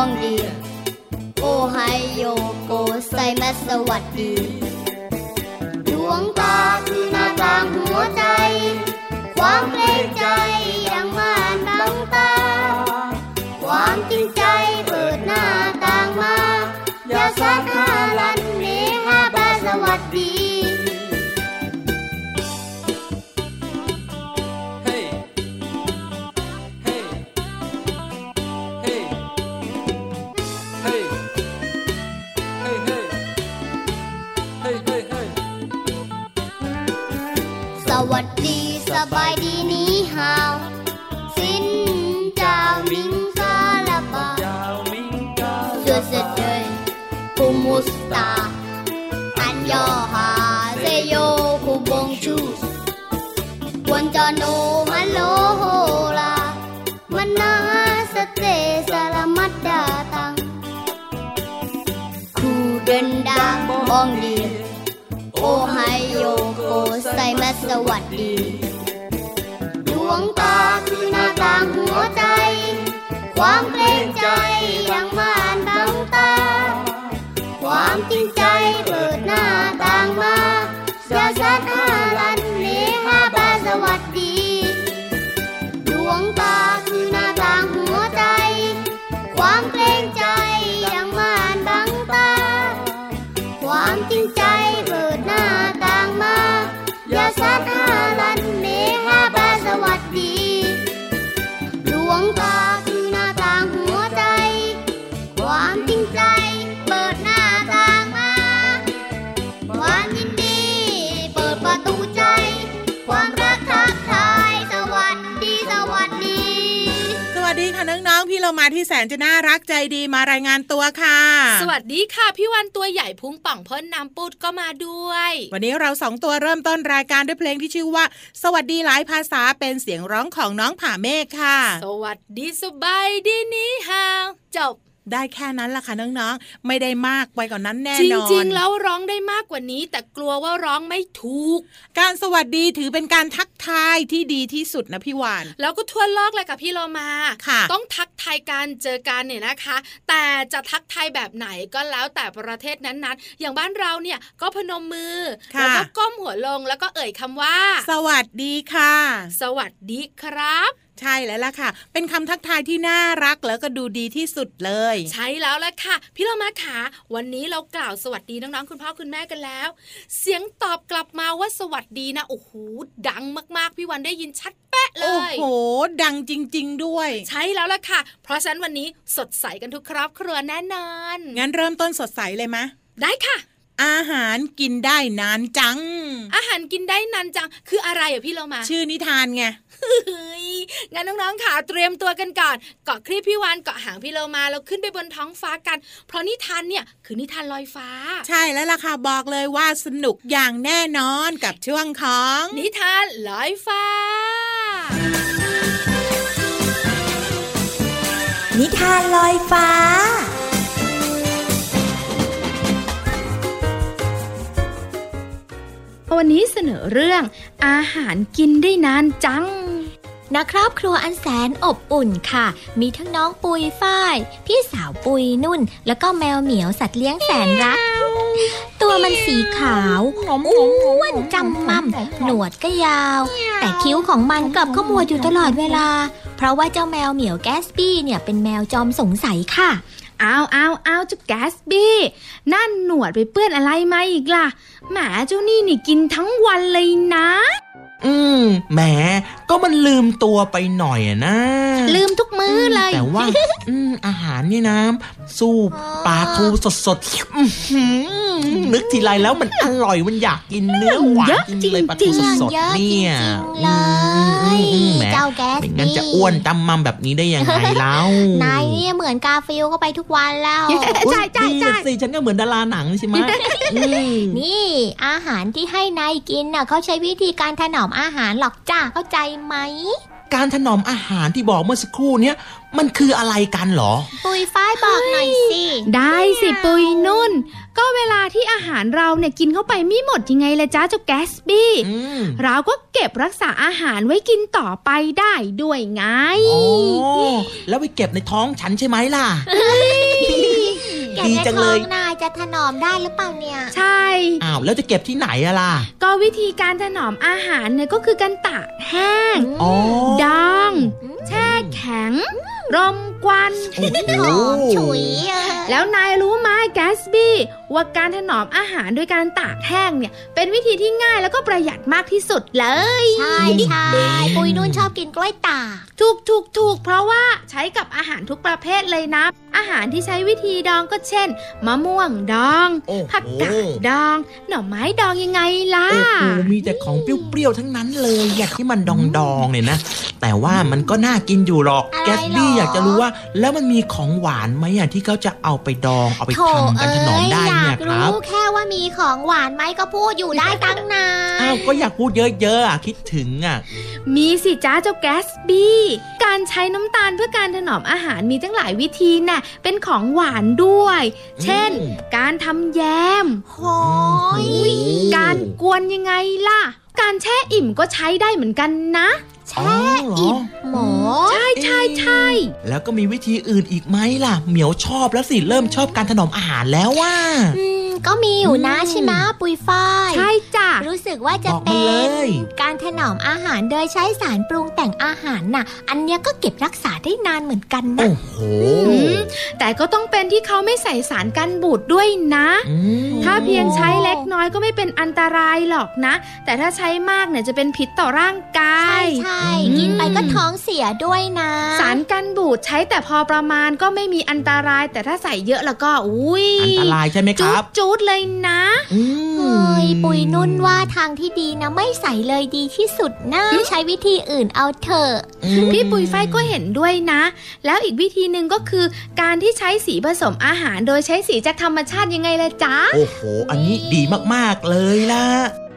โอไฮโอไซมัสวัสดี ดวงตาคือหน้าต่างหัวใจ ความเกรงใจ สวัสดี ดวงตาคือหน้าต่างหัวใจ ความเกรงใจยังมานบังตา คว เรามาที่แสนจะน่ารักใจดีมารายงานตัวค่ะ สวัสดีค่ะ พี่วันตัวใหญ่พุงป่องพ่นน้ำปุดก็มาด้วย วันนี้เราสองตัวเริ่มต้นรายการด้วยเพลงที่ชื่อว่า สวัสดีหลายภาษาเป็นเสียงร้องของน้องผ่าเมฆค่ะ สวัสดีสบายดีนี้ฮาวจบ ได้แค่นั้นล่ะค่ะน้องๆ ไม่ได้มากไปกว่านนั้นแน่จนอนริงๆ แล้วร้องได้มากกว่านี้ แต่กลัวว่าร้องไม่ถูก การสวัสดีถือเป็นการทักทายที่ดีที่สุดนะพี่วาน แล้วก็ทั่วโลกเลยกับพี่โลมาค่ะ ต้องทักทายกันเจอกันเนี่ยนะคะ แต่จะทักทายแบบไหนก็แล้วแต่ประเทศนั้นๆ อย่างบ้านเราเนี่ยก็พนมมือค่ะแล้วก็ก้มหัวลงแล้วก็เอ่ยคำว่า สวัสดีค่ะ สวัสดีครับ ใช่แล้วล่ะค่ะ เป็นคำทักทายที่น่ารักแล้วก็ดูดีที่สุดเลย ใช่แล้วล่ะค่ะ พี่เรามาขาวันนี้เรากล่าวสวัสดีน้องๆคุณพ่อคุณแม่กันแล้ว เสียงตอบกลับมาว่าสวัสดีนะโอ้โหดังมากๆพี่วันได้ยินชัดแป๊ะเลโอ้ยโห ดังจริง ๆ ด้วย ใช่แล้วล่ะค่ะ เพราะฉะนั้นวันนี้สดใสกันทุกครอบครัวแน่นอน งั้นเริ่มต้นสดใสเลยมะได้ค่ะ อาหารกินได้นานจัง อาหารกินได้นานจัง คืออะไรอะพี่เรามา ชื่อนิทานไงเฮ้ยงั้นน้องๆค่ะเตรียมตัวกันก่อน เกาะคลิปพี่วานเกาะหางพี่เรามาแล้วขึ้นไปบนท้องฟ้ากัน เพราะนิทานเนี่ยคือนิทานลอยฟ้า ใช่แล้วล่ะค่ะบอกเลยว่าสนุกอย่างแน่นอนกับช่วงของ นิทานลอยฟ้า นิทานลอยฟ้า วันนี้เสนอเรื่องอาหารกินได้นานจังณครอบครัวอันแสนอบอุ่นค่ะ มีทั้งน้องปุยฝ้าย พี่สาวปุยนุ่น แล้วก็แมวเหมียวสัตว์เลี้ยงแสนรัก ตัวมันสีขาวอ้วนจำมั่มหนวดก็ยาว แต่คิ้วของมันกลับขมวดอยู่ตลอดเวลา เพราะว่าเจ้าแมวเหมียวแกสปี้เนี่ยเป็นแมวจอมสงสัยค่ะ อ้าวอ้าวอ้าวเจ้าแกสบี้นั่นหนวดไปเปื้อนอะไรมาอีกล่ะแหมเจ้านี่นี่กินทั้งวันเลยนะ อืมแหมก็มันลืมตัวไปหน่อยอะนะ ลืมทุกมื้อเลย แต่ว่าอืมอาหารนี่นะสู้ปลาทูสดๆอื้อหือ นึกทีไรแล้วมันอร่อยมันอยากกินเนื้อหวานเยอะจริงเลยปลาทูจริงสดเยอะๆเนี่ยจริงๆเลยอืมอืมอืมแหมเจ้าแกสไม่ปี้งั้นจะอ้วนจำมัมแบบนี้ได้ยังไงเล่านายเนี่ยเหมือนกาฟิลเข้าไปทุกวันแล้วอุ๊ยดีอะสิฉันก็เหมือนดาราหนังใช่ไหมอืมนี่อาหารที่ให้นายกินน่ะเขาใช้วิธีการถนอมอาหารหรอกจ้าเข้าใจไหมการถนอมอาหารที่บอกเมื่อสักครู่เนี้ยมันคืออะไรกันเหรอ ปุยฝ้ายบอกหน่อยสิ ได้สิปุยนุ่น ก็เวลาที่อาหารเราเนี่ยกินเข้าไปไม่หมดยังไงละจ้าเจ้าแกสบี้อืมเราก็เก็บรักษาอาหารไว้กินต่อไปได้ด้วยไงอ๋อแล้วไปเก็บในท้องฉันใช่ไหมล่ะแกะดีในจังท้เลอยงนายจะถนอมได้หรือเปล่าเนี่ย ใช่ อ้าว แล้วจะเก็บที่ไหนอะล่ะ ก็วิธีการถนอมอาหารเนี่ยก็คือการตากแห้งอ๋อดอง แช่แข็ง รมควันโอ้โหหอมฉุยอะแล้วนายรู้ไหมแกสบี้ ว่าการถนอมอาหารโดยการตากแห้งเนี่ย เป็นวิธีที่ง่ายแล้วก็ประหยัดมากที่สุดเลย ใช่ใช่ปุยนุ่นชอบกินกล้วยตากถูกถูกถูกเพราะว่าใช้กับอาหารทุกประเภทเลยนะ อาหารที่ใช้วิธีดองก็เช่น มะม่วงดองโอ้โหผักกาดดอง หน่อไม้ดองยังไงล่ะโอ้โหมีแต่ของเปรี้ยวๆทั้งนั้นเลยอยากที่มันดองๆเนี่ยนะ แต่ว่ามันก็น่ากินอยู่หรอกแกสบี้อยากจะรู้ว่า แล้วมันมีของหวานไหมอะที่เขาจะเอาไปดองเอาไปโถทำกันถนอมได้อยาเนี่ยกครับ รู้แค่ว่ามีของหวานไหมก็พูดอยู่ได้ตั้งนานอ้าวก็อยากพูดเยอะๆอะคิดถึงอะ มีสิจ้าเจ้าแกสบี้ การใช้น้ำตาลเพื่อการถนอมอาหารมีตั้งหลายวิธีน่ะ เป็นของหวานด้วย เช่นอืมการทำแยมโอ้ยการกวนยังไงล่ะ การแช่อิ่มก็ใช้ได้เหมือนกันนะ แช่อิ่มหมอ ใช่ใช่ใช่แล้วก็มีวิธีอื่นอีกไหมล่ะ เหมียวชอบแล้วสิ เริ่มชอบการถนอมอาหารแล้วว่าอืมก็มีอยู่นะอืมใช่ไหมปุยฝ้ายใช่จ้ะรู้สึกว่าจะบอกเป็มาเลยนการถนอมอาหารโดยใช้สารปรุงแต่งอาหารน่ะ อันเนี้ยก็เก็บรักษาได้นานเหมือนกันนะโอ้โหอืมแต่ก็ต้องเป็นที่เขาไม่ใส่สารกันบูดด้วยนะอืมถ้าเพียงใช้เล็กน้อยก็ไม่เป็นอันตรายหรอกนะ แต่ถ้าใช้มากเนี่ยจะเป็นพิษต่อร่างกาใช่ยใช่อืมกินไปก็ท้องเสียด้วยนะ สารกันบูดใช้แต่พอประมาณก็ไม่มีอันตราย แต่ถ้าใส่เยอะแล้วก็อุ้ยอันตรายใช่ไหมคจูรัดบจูดเลยนะอืมเฮ้ยปุยนุ่นว่าทางที่ดีนะ ไม่ใส่เลยดีที่สุดนะใช้วิธีอื่นเอาเถอะอืมพี่ปุยไฟก็เห็นด้วยนะ แล้วอีกวิธีหนึ่งก็คือ การที่ใช้สีผสมอาหาร โดยใช้สีจากธรรมชาติยังไงล่ะจ๊ะโอ้โห อันนี้ดีมากๆเลยล่ะ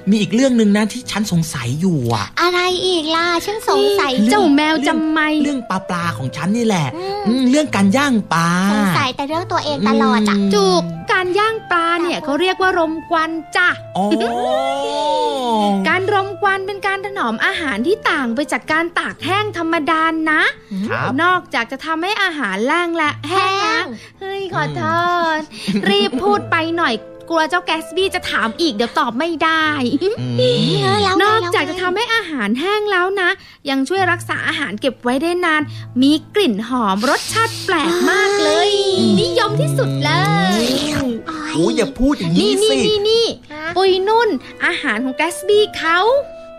มีอีกเรื่องหนึ่งนะที่ฉันสงสัยอยู่อะอะไรอีกล่ะฉันสงสัยเจ้าแมวเรื่องจำไม่เรื่องปลาปลาของฉันนี่แหละอืมอืมเรื่องการย่างปลาสงสัยแต่เรื่องตัวเองตลอดอะมจูกการย่างปลาเนี่ยเขาเรียกว่ารมควันจ้ะอ๋อการรมควันเป็นการถนอมอาหารที่ต่างไปจากการตากแห้งธรรมดานะครับนอกจากจะทำให้อาหารแห้งและแห้งนะเฮ้ยขอโทษรีบพูดไปหน่อยก ลัวเจ้าแกสบี้จะถามอีกเดี๋ยวตอบไม่ได้อืมเออแล้วไงนอกจากแล้วไงจะทำให้อาหารแห้งแล้วนะ ยังช่วยรักษาอาหารเก็บไว้ได้นาน มีกลิ่นหอมรสชาติแปลกมากเลย นิยมที่สุดเลยโอ้ยอย่าพูดอย่างนี่นี้นี่สิ นี่นี่ฮะปุยนุ่น อาหารของแกสบี้เขา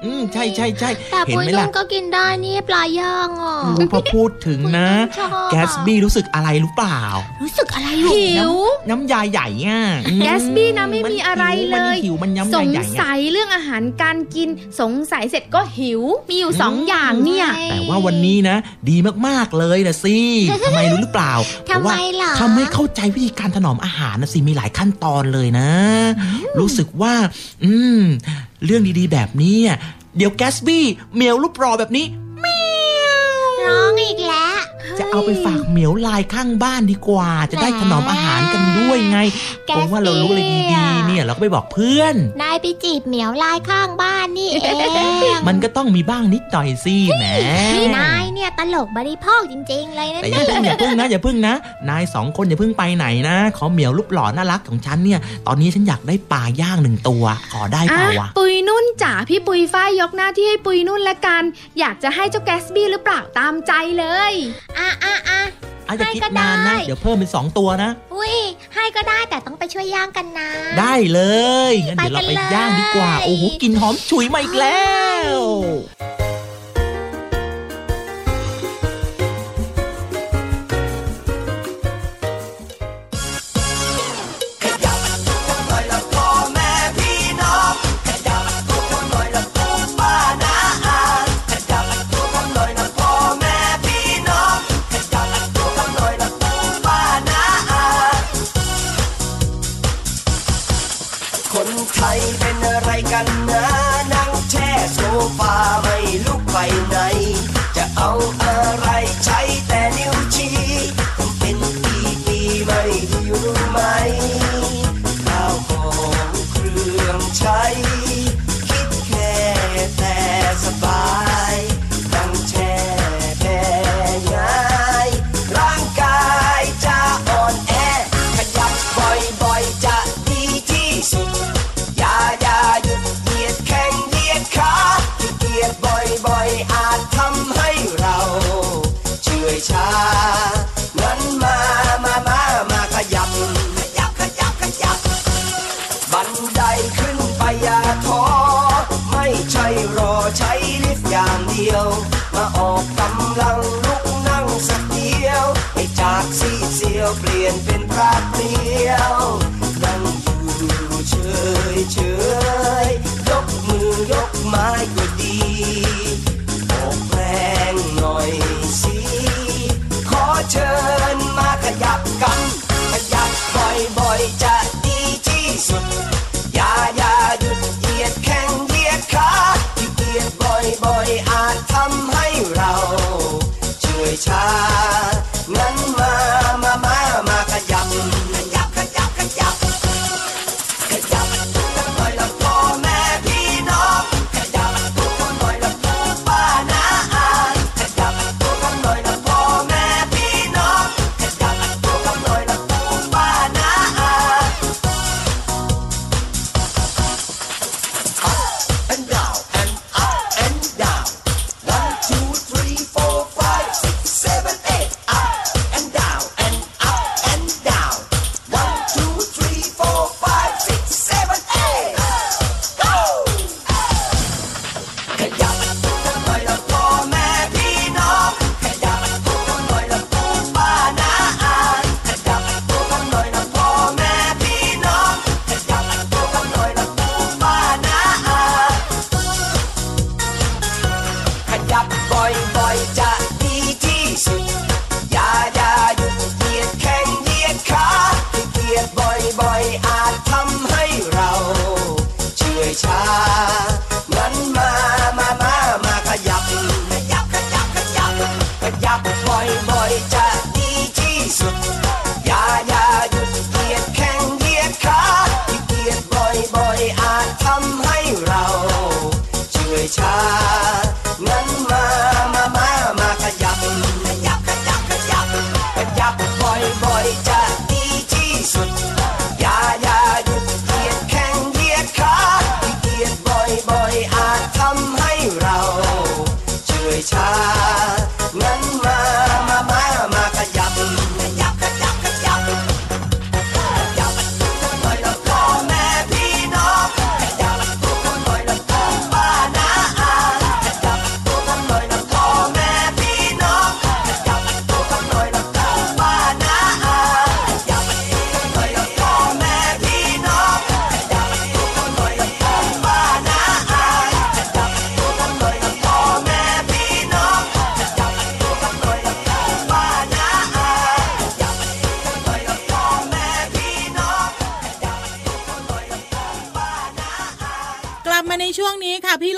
อืมใช่ใช่ใช่แต่เห็นปุยไหมนุ่ล่ะนก็กินได้นี่ปลาย่างอะรู้พอพูดถึงนะชอบอะแกสบี้รู้สึกอะไรรู้เปล่า รู้สึกอะไรอยู่หิว น้ำยาใหญ่อะอืมแกสบี้นะไม่มีอะไรเลยมันหิวมันน้ำสยางใหญ่สัอะยเรื่องอาหารการกินสงสัยเสร็จก็หิวมีอยู่สองอย่างเนี่ย แต่ว่าวันนี้นะ ดีมากๆเลยนะสิทำไมรู้หรือเปล่าทำไมเพราะว่าล่ะทำให้เข้าใจวิธีการถนอมอาหารนะสิมีหลายขั้นตอนเลยนะ รู้สึกว่า อืม เรื่องดีๆแบบนี้อะเดี๋ยวแกสบี้เมียวรูปรอแบบนี้ร้องอีกแล้วเฮ้จะเอาไปฝากเหมียวลายข้างบ้านดีกว่า จะได้ถนอมอาหารกันด้วยไงแกผมว่าเรารู้อะไรดีๆเนี่ย เราก็ไปบอกเพื่อน นายไปจีบเหมียวลายข้างบ้านนี่เอง มันก็ต้องมีบ้างนิดหน่อยสิแหมนายเนี่ยตลกบริโภคจริง ๆ เลยนะแต่อย่าเนี่ยเพิ่งอย่าเพิ่งนะอย่าเพิ่งนะ นายสองคนอย่าเพิ่งไปไหนนะขอเหมียวรูปหล่อน่ารักของฉันเนี่ย ตอนนี้ฉันอยากได้ปลาย่างหนึ่งตัว ขอได้เปล่าวะปุยนุ่นจ๋าพี่ปุยฝ้ายยกหน้าที่ให้ปุยนุ่นละกัน อยากจะให้เจ้าแกสบี้หรือเปล่าตามใจเลยอะอะอะ อะอย่าคิดให้ก็ได้นานนะ เดี๋ยวเพิ่มเป็นสองตัวนะ อุ้ยให้ก็ได้แต่ต้องไปช่วยย่างกันนะ ได้เลยงั้นเดี๋ยวเราไปย่างดีกว่า โอ้โหกลินหอมฉุยมาอีกแล้ว กันนะนั่งแช่โซฟาไม่ลุกไปไหน จะเอาอะไรใช้แต่ ใช้ลิฟต์อย่างเดียว มาออกกำลังลุกนั่งสักเดียวให้จากซีเซียวเปลี่ยนเป็นพระเปลี่ยวนั่งอยู่เฉยเฉยยกมือยกไม้ก็ดีออกแรงหน่อยสิขอเชิญมาขยับกันขยับบ่อยๆจะดีที่สุด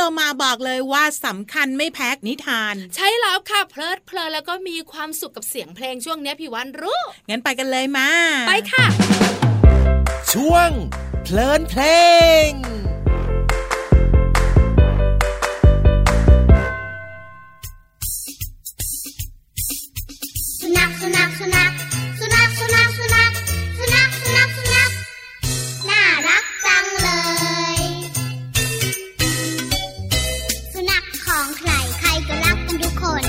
เรามาบอกเลยว่าสำคัญไม่แพ้นิทาน ใช่แล้วค่ะเพลิดเพลินแล้วก็มีความสุขกับเสียงเพลงช่วงนี้พี่วันรู้งั้นไปกันเลยมา ไปค่ะ ช่วง เพลินเพลงสุนัขสุนัขสุนัข ของใครใครก็รักกันทุกคน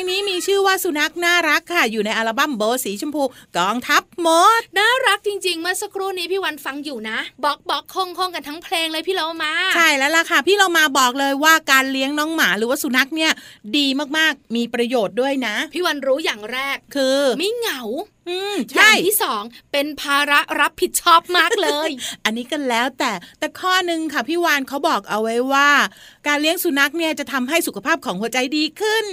งนี้มีชื่อว่าสุนัขน่ารักค่ะ อยู่ในอัลบั้มโบทสีชมพูกองทัพมด น่ารักจริง ๆ เมื่อสักครู่นี้พี่วันฟังอยู่นะบอกบอกคงคงกันทั้งเพลงเลยพี่เรามา ใช่แล้วล่ะค่ะ พี่เรามาบอกเลยว่าการเลี้ยงน้องหมาหรือว่าสุนัขเนี่ยดีมากๆมีประโยชน์ด้วยนะ พี่วันรู้อย่างแรกคือ ไม่เหงา อืมอย่าใช่งที่สองเป็นภาระรับผิดชอบมากเลย อันนี้กันแล้วแต่แต่ข้อหนึ่งค่ะพี่วานเขาบอกเอาไว้ว่า การเลี้ยงสุนัขเนี่ยจะทำให้สุขภาพของหัวใจดีขึ้น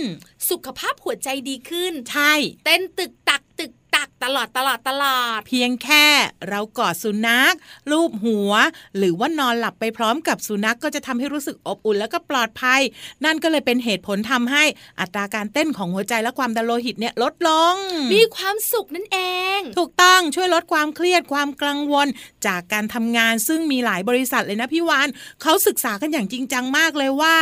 สุขภาพหัวใจดีขึ้น ใช่ เต้นตึกตัก ตึกตักตลอดตลอดตลอด เพียงแค่เรากอดสุนัขลูบหัว หรือว่านอนหลับไปพร้อมกับสุนัขก็จะทำให้รู้สึกอบอุ่นแล้วก็ปลอดภัย นั่นก็เลยเป็นเหตุผลทำให้อัตราการเต้นของหัวใจและความดันโลหิตเนี่ยลดลง มีความสุขนั่นเอง ถูกต้องช่วยลดความเครียดความกังวล จากการทำงานซึ่งมีหลายบริษัทเลยนะพี่วานเขาศึกษากันอย่างจริงจังมากเลยว่า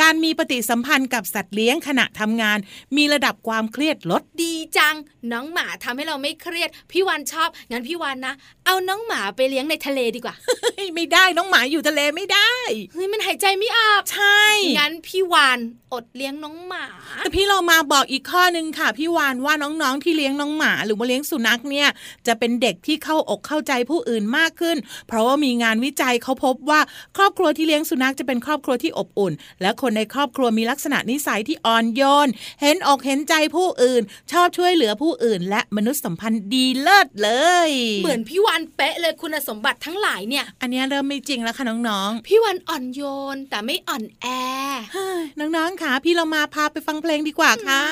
การมีปฏิสัมพันธ์กับสัตว์เลี้ยงขณะทำงาน มีระดับความเครียดลดดีจัง น้องหมาทำให้เราไม่เครียด พี่วันชอบ งั้นพี่วันนะ เอาน้องหมาไปเลี้ยงในทะเลดีกว่าเฮ้ยไม่ได้น้องหมาอยู่ทะเลไม่ได้เฮ้ยมันหายใจไม่ออกใช่ งั้นพี่วานอดเลี้ยงน้องหมาแต่พี่เรามาบอกอีกข้อหนึ่งค่ะพี่วานว่าน้องๆที่เลี้ยงน้องหมา หรือว่าเลี้ยงสุนัขเนี่ย จะเป็นเด็กที่เข้าอกเข้าใจผู้อื่นมากขึ้น เพราะว่ามีงานวิจัยเขาพบว่าครอบครัวที่เลี้ยงสุนัขจะเป็นครอบครัวที่อบอุ่น และคนในครอบครัวมีลักษณะนิสัยที่อ่อนโยน เห็นอกเห็นใจผู้อื่น ชอบช่วยเหลือผู้อื่น และมนุษยสัมพันธ์ดีเลิศเลย เหมือนพี่วันเป๊ะเลยคุณสมบัติทั้งหลายเนี่ย อันเนี้ยเริ่มไม่จริงแล้วค่ะน้องพี่วันอ่อนโยนแต่ไม่อ่อนแอๆเฮ้ยน้องๆค่ะพี่เรามาพาไปฟังเพลงดีกว่าค่ะ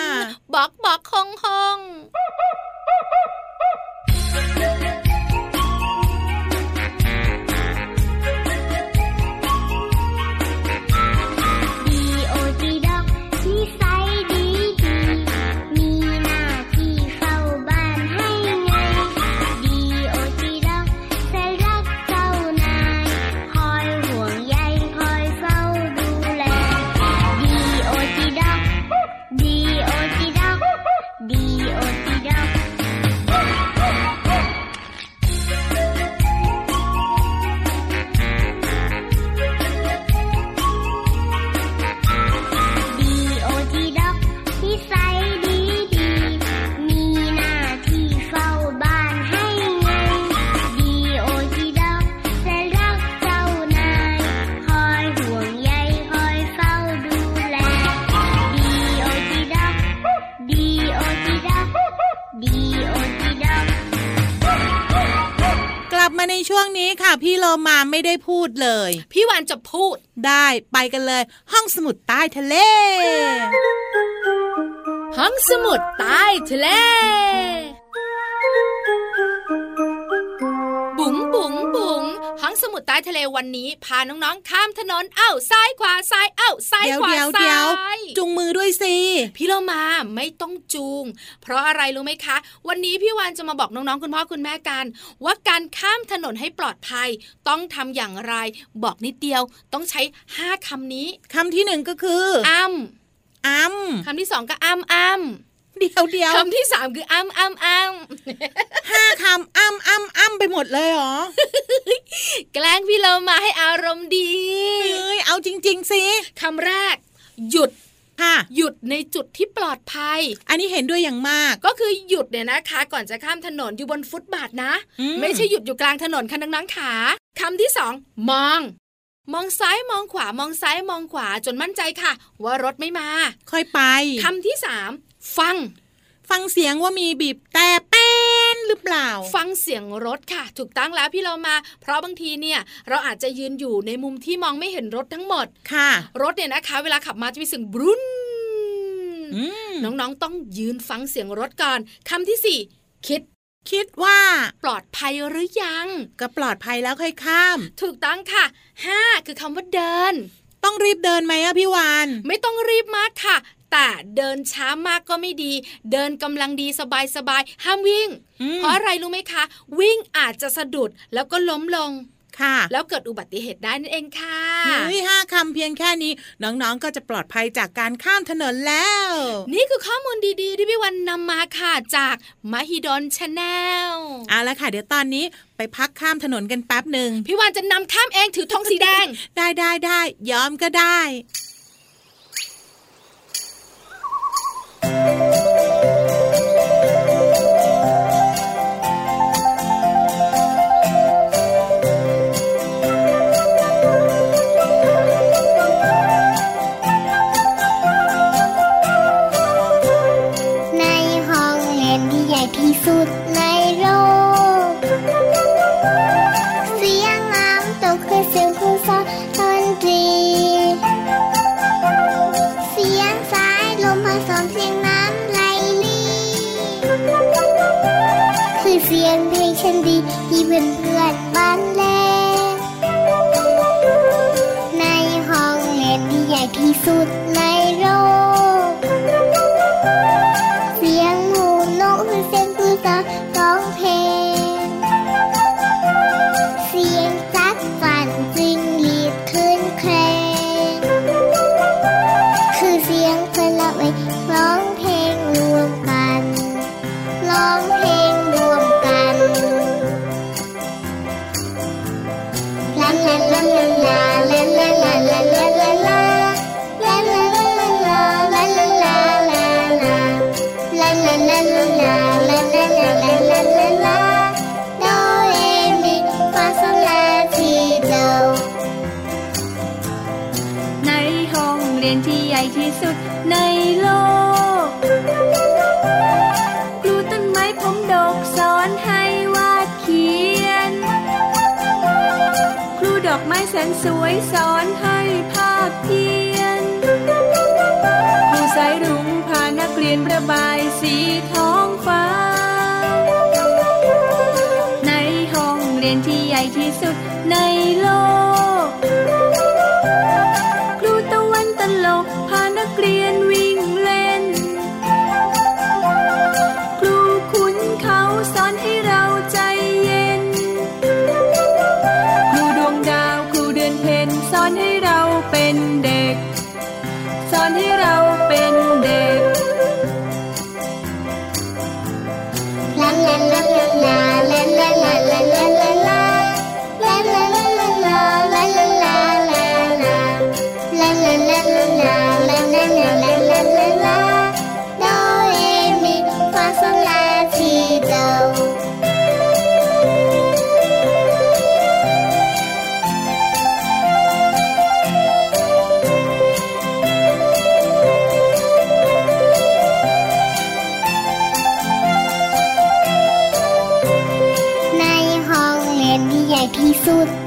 บอกบอกคงคงดี พี่เรามาไม่ได้พูดเลย พี่วานจะพูดได้ไปกันเลย ห้องสมุดใต้ทะเล ห้องสมุดใต้ทะเล บุ๋งบุ๋งบุ๋งห้องสมุดใต้ทะเลวันนี้ พาน้องๆข้ามถนนเอ้าซ้ายขวาซ้ายเอ้าซ้ายเดี๋ยวขวาเดี๋ยวซ้เดี๋ยวายจุงมือด้วยสิพี่เรามาไม่ต้องจูง เพราะอะไรรู้ไหมคะ วันนี้พี่วานจะมาบอกน้องๆคุณพ่อคุณแม่กัน ว่าการข้ามถนนให้ปลอดภัย ต้องทำอย่างไร บอกนิดเดียวต้องใช้ห้าคำนี้คำที่หนึ่งก็คืออ้ำอ้ำคำที่สองก็อ้ำอ้ำ เดียวเดียวคำที่สามคืออ้ำอ้ำอ้ำห้าคำอ้ำอ้ำอ้ำไปหมดเลยเหรอ แกล้งพี่เรามาให้อารมณ์ดีเอ้ยเอาจริง ๆ สิคำแรก หยุดค่ะหยุดในจุดที่ปลอดภัย อันนี้เห็นด้วยอย่างมาก ก็คือหยุดเนี่ยนะคะ ก่อนจะข้ามถนนอยู่บนฟุตบาทนะอืมไม่ใช่หยุดอยู่กลางถนนค่ะน้องๆขาคำที่สองมองมองซ้ายมองขวามองซ้ายมองขวาจนมั่นใจค่ะ ว่ารถไม่มา ค่อยไปคำที่สาม ฟัง ฟังเสียงว่ามีบีบแต่เป็นหรือเปล่า ฟังเสียงรถค่ะ ถูกตั้งแล้วพี่เรามา เพราะบางทีเนี่ย เราอาจจะยืนอยู่ในมุมที่มองไม่เห็นรถทั้งหมดค่ะ รถเนี่ยนะคะ เวลาขับมาจะมีเสียงบรุนอืมน้องๆต้องยืนฟังเสียงรถก่อนคำที่สี่คิดคิดว่าปลอดภัยหรือยัง ก็ปลอดภัยแล้วค่อยข้าม ถูกต้องค่ะห้าคือคำว่าเดิน ต้องรีบเดินไหมอะพี่วาน ไม่ต้องรีบมากค่ะ แต่เดินช้ามากก็ไม่ดี เดินกำลังดีสบายๆห้ามวิ่งอืมเพราะอะไรรู้ไหมคะ วิ่งอาจจะสะดุดแล้วก็ล้มลงค่ะแล้วเกิดอุบัติเหตุได้นั่นเองค่ะเฮ้ยห้าคำเพียงแค่นี้ น้องๆก็จะปลอดภัยจากการข้ามถนนแล้ว นี่คือข้อมูลดีๆ ที่พี่วันนำมาค่ะจากมหิดลชาแนลเอาละค่ะ เดี๋ยวตอนนี้ไปพักข้ามถนนกันแป๊บหนึ่งพี่วันจะนำข้ามเองถือธงสีแดง ได้ได้ได้ยอมก็ได้ way. สนสวยสอนให้ภาพเพียนผู้สายรุ้งพานักเรียนประบายสีท้องฟ้า ในห้องเรียนที่ใหญ่ที่สุดในโลก do it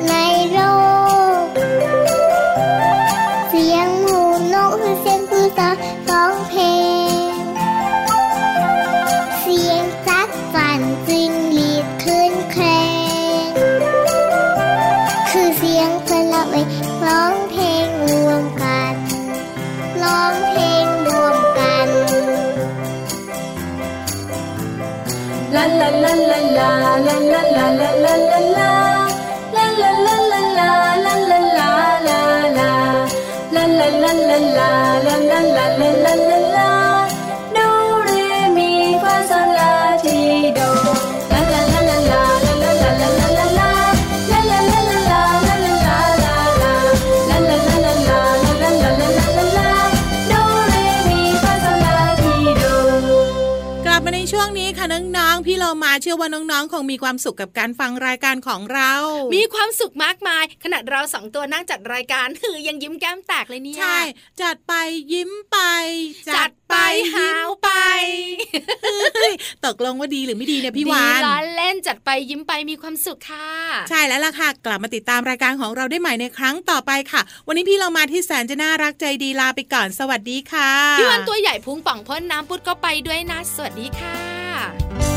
ก เรามาเชื่อว่าน้องๆ คงมีความสุขกับการฟังรายการของเรา มีความสุขมากมาย ขนาดเราสองตัวนั่งจัดรายการคือยังยิ้มแก้มแตกเลยเนี่ย ใช่ จัดไปยิ้มไป จัดไปหาวไปเฮ้ยตกลงว่าดีหรือไม่ดีเนี่ยพี่วานดีล้อเล่นจัดไปยิ้มไปมีความสุขค่ะ ใช่แล้วล่ะค่ะ กลับมาติดตามรายการของเราได้ใหม่ในครั้งต่อไปค่ะ วันนี้พี่เรามาที่แสนจะน่ารักใจดีลาไปก่อนสวัสดีค่ะพี่วันตัวใหญ่พุงป่องพ่นน้ำปุดก็ไปด้วยนะ สวัสดีค่ะ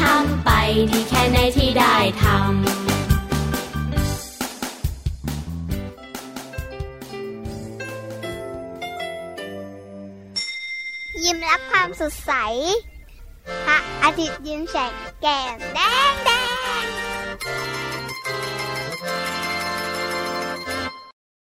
ทำไปดีแค่ไหนที่ได้ทำยิ้มรับความสดใส พระอาทิตย์ยิ้มแฉกแก้มแดงแดง